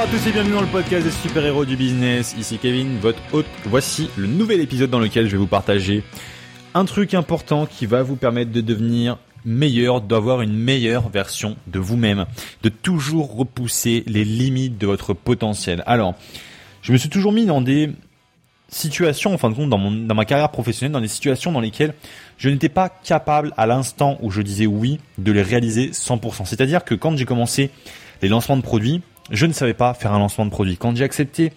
Bonjour à tous et bienvenue dans le podcast des super-héros du business. Ici Kevin, votre hôte. Voici le nouvel épisode dans lequel je vais vous partager un truc important qui va vous permettre de devenir meilleur, d'avoir une meilleure version de vous-même, de toujours repousser les limites de votre potentiel. Alors, je me suis toujours mis dans des situations, en fin de compte, dans, mon, dans ma carrière professionnelle, dans des situations dans lesquelles je n'étais pas capable, à l'instant où je disais oui, de les réaliser 100%. C'est-à-dire que quand j'ai commencé les lancements de produits, je ne savais pas faire un lancement de produit. Quand j'ai accepté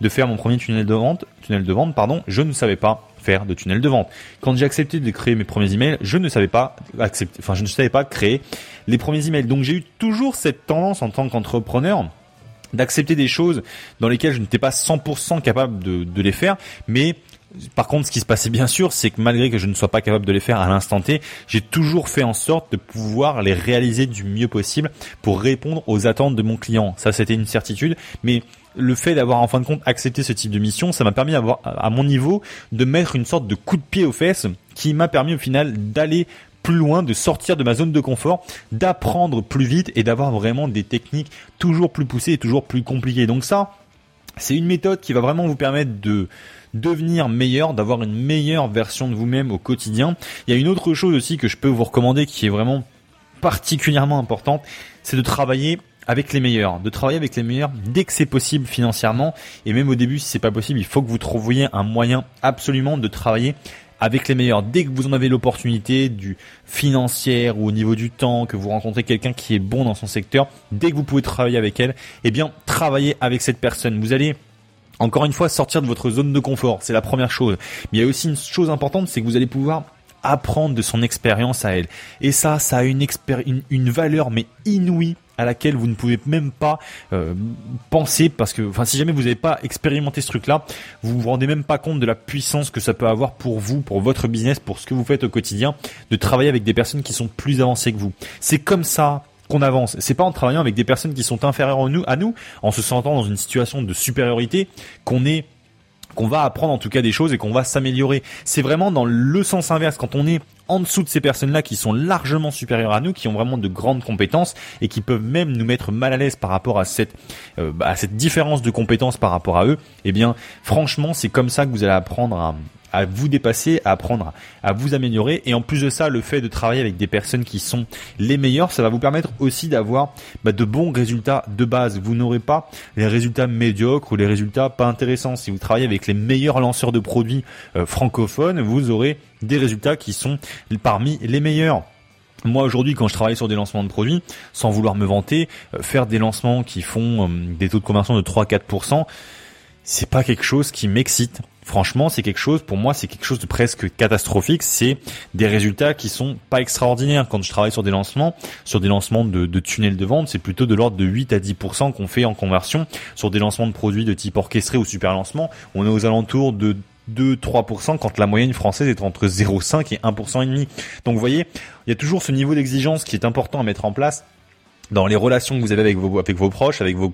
de faire mon premier tunnel de vente, tunnel de vente, pardon, je ne savais pas faire de tunnel de vente. Quand j'ai accepté de créer mes premiers emails, je ne savais pas accepter, enfin, je ne savais pas créer les premiers emails. Donc j'ai eu toujours cette tendance en tant qu'entrepreneur d'accepter des choses dans lesquelles je n'étais pas 100% capable de, de les faire, mais par contre, ce qui se passait bien sûr, c'est que malgré que je ne sois pas capable de les faire à l'instant T, j'ai toujours fait en sorte de pouvoir les réaliser du mieux possible pour répondre aux attentes de mon client. Ça, c'était une certitude, mais le fait d'avoir en fin de compte accepté ce type de mission, ça m'a permis à mon niveau, de mettre une sorte de coup de pied aux fesses qui m'a permis au final d'aller plus loin, de sortir de ma zone de confort, d'apprendre plus vite et d'avoir vraiment des techniques toujours plus poussées et toujours plus compliquées. Donc ça, c'est une méthode qui va vraiment vous permettre de devenir meilleur, d'avoir une meilleure version de vous-même au quotidien. Il y a une autre chose aussi que je peux vous recommander qui est vraiment particulièrement importante, c'est de travailler avec les meilleurs, de travailler avec les meilleurs dès que c'est possible financièrement et même au début si c'est pas possible, il faut que vous trouviez un moyen absolument de travailler avec les meilleurs. Dès que vous en avez l'opportunité du financier ou au niveau du temps, que vous rencontrez quelqu'un qui est bon dans son secteur, dès que vous pouvez travailler avec elle, eh bien, travaillez avec cette personne. Vous allez encore une fois sortir de votre zone de confort, c'est la première chose. Mais il y a aussi une chose importante, c'est que vous allez pouvoir apprendre de son expérience à elle. Et ça, ça a une, une, une valeur mais inouïe à laquelle vous ne pouvez même pas euh, penser parce que enfin si jamais vous n'avez pas expérimenté ce truc là vous vous rendez même pas compte de la puissance que ça peut avoir pour vous pour votre business pour ce que vous faites au quotidien de travailler avec des personnes qui sont plus avancées que vous c'est comme ça qu'on avance. C'est pas en travaillant avec des personnes qui sont inférieures à nous, à nous, en se sentant dans une situation de supériorité, qu'on est qu'on va apprendre en tout cas des choses et qu'on va s'améliorer. C'est vraiment dans le sens inverse quand on est en dessous de ces personnes-là qui sont largement supérieures à nous, qui ont vraiment de grandes compétences et qui peuvent même nous mettre mal à l'aise par rapport à cette euh, bah, à cette différence de compétences par rapport à eux. Eh bien, franchement, c'est comme ça que vous allez apprendre à, à vous dépasser, à apprendre à vous améliorer. Et en plus de ça, le fait de travailler avec des personnes qui sont les meilleures, ça va vous permettre aussi d'avoir bah, de bons résultats de base. Vous n'aurez pas les résultats médiocres ou les résultats pas intéressants. Si vous travaillez avec les meilleurs lanceurs de produits euh, francophones, vous aurez des résultats qui sont parmi les meilleurs. Moi aujourd'hui quand je travaille sur des lancements de produits, sans vouloir me vanter, euh, faire des lancements qui font euh, des taux de conversion de 3-4%, c'est pas quelque chose qui m'excite. Franchement, c'est quelque chose, pour moi, c'est quelque chose de presque catastrophique. C'est des résultats qui sont pas extraordinaires. Quand je travaille sur des lancements, sur des lancements de, de tunnels de vente, c'est plutôt de l'ordre de 8 à 10% qu'on fait en conversion. Sur des lancements de produits de type orchestré ou super lancement, on est aux alentours de 2-3% quand la moyenne française est entre 0,5 et 1% et demi. Donc vous voyez, il y a toujours ce niveau d'exigence qui est important à mettre en place dans les relations que vous avez avec vos, avec vos proches, avec vos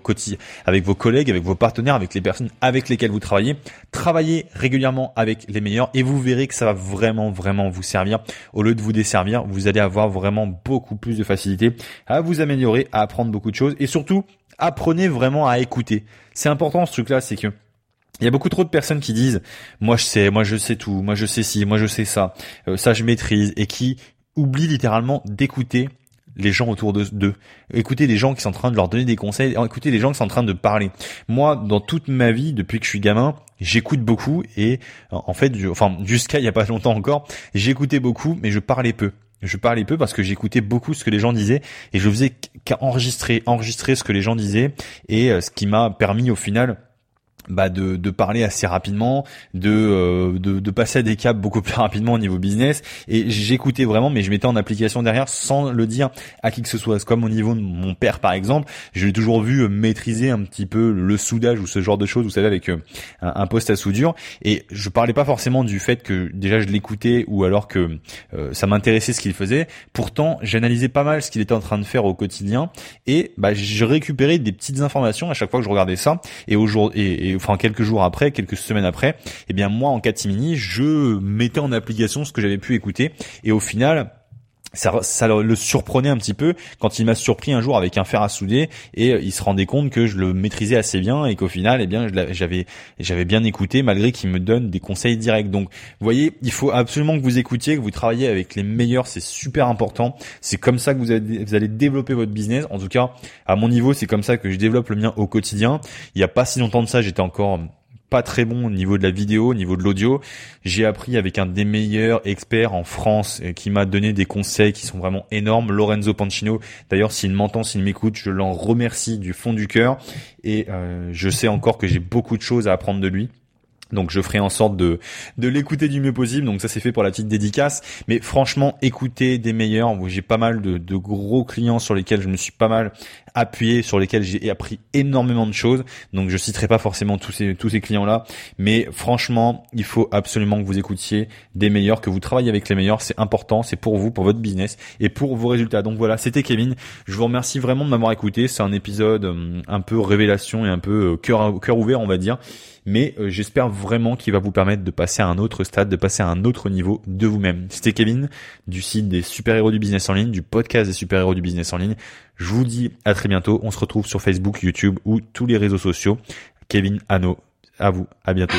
avec vos collègues, avec vos partenaires, avec les personnes avec lesquelles vous travaillez. Travaillez régulièrement avec les meilleurs et vous verrez que ça va vraiment, vraiment vous servir. Au lieu de vous desservir, vous allez avoir vraiment beaucoup plus de facilité à vous améliorer, à apprendre beaucoup de choses et surtout, apprenez vraiment à écouter. C'est important ce truc-là, c'est que il y a beaucoup trop de personnes qui disent moi je sais, moi je sais tout, moi je sais ci, moi je sais ça, euh, ça je maîtrise et qui oublient littéralement d'écouter les gens autour de d'eux. Écoutez des gens qui sont en train de leur donner des conseils, écoutez des gens qui sont en train de parler. Moi, dans toute ma vie, depuis que je suis gamin, j'écoute beaucoup et en fait, enfin jusqu'à il y a pas longtemps encore, j'écoutais beaucoup, mais je parlais peu. Je parlais peu parce que j'écoutais beaucoup ce que les gens disaient et je faisais qu'enregistrer, enregistrer ce que les gens disaient et euh, ce qui m'a permis au final bah de, de parler assez rapidement, de, euh, de, de passer à des caps beaucoup plus rapidement au niveau business. Et j'écoutais vraiment, mais je mettais en application derrière sans le dire à qui que ce soit. Comme au niveau de mon père par exemple, je l'ai toujours vu euh, maîtriser un petit peu le soudage ou ce genre de choses, vous savez, avec euh, un, poste à soudure. Et je parlais pas forcément du fait que déjà je l'écoutais ou alors que ça m'intéressait ce qu'il faisait. Pourtant, j'analysais pas mal ce qu'il était en train de faire au quotidien et bah, je récupérais des petites informations à chaque fois que je regardais ça. Et aujourd'hui, et enfin quelques jours après, quelques semaines après, eh bien moi en catimini, je mettais en application ce que j'avais pu écouter. Et au final ça, ça le surprenait un petit peu quand il m'a surpris un jour avec un fer à souder et euh, il se rendait compte que je le maîtrisais assez bien et qu'au final, eh bien, j'avais j'avais bien écouté malgré qu'il me donne des conseils directs. Donc, vous voyez, il faut absolument que vous écoutiez, que vous travaillez avec les meilleurs, c'est super important. C'est comme ça que vous, vous allez développer votre business. En tout cas, à mon niveau, c'est comme ça que je développe le mien au quotidien. Il y a pas si longtemps de ça, j'étais encore pas très bon au niveau de la vidéo, au niveau de l'audio. J'ai appris avec un des meilleurs experts en France euh, qui m'a donné des conseils qui sont vraiment énormes, Lorenzo Pancino. D'ailleurs, s'il m'entend, s'il m'écoute, je l'en remercie du fond du cœur. Et euh, je sais encore que j'ai beaucoup de choses à apprendre de lui. Donc je ferai en sorte de, de l'écouter du mieux possible. Donc ça c'est fait pour la petite dédicace. Mais franchement, écoutez des meilleurs. J'ai pas mal de, de, gros clients sur lesquels je me suis pas mal appuyé, sur lesquels j'ai appris énormément de choses. Donc je citerai pas forcément tous ces, tous ces clients-là. Mais franchement, il faut absolument que vous écoutiez des meilleurs, que vous travaillez avec les meilleurs. C'est important, c'est pour vous, pour votre business et pour vos résultats. Donc voilà, c'était Kevin. Je vous remercie vraiment de m'avoir écouté. C'est un épisode euh, un peu révélation et un peu euh, cœur, cœur ouvert, on va dire mais euh, j'espère vraiment qu'il va vous permettre de passer à un autre stade, de passer à un autre niveau de vous-même. C'était Kevin du site des super-héros du business en ligne, du podcast des super-héros du business en ligne. Je vous dis à très bientôt. On se retrouve sur Facebook, YouTube ou tous les réseaux sociaux. Kevin Hano, à vous, à bientôt.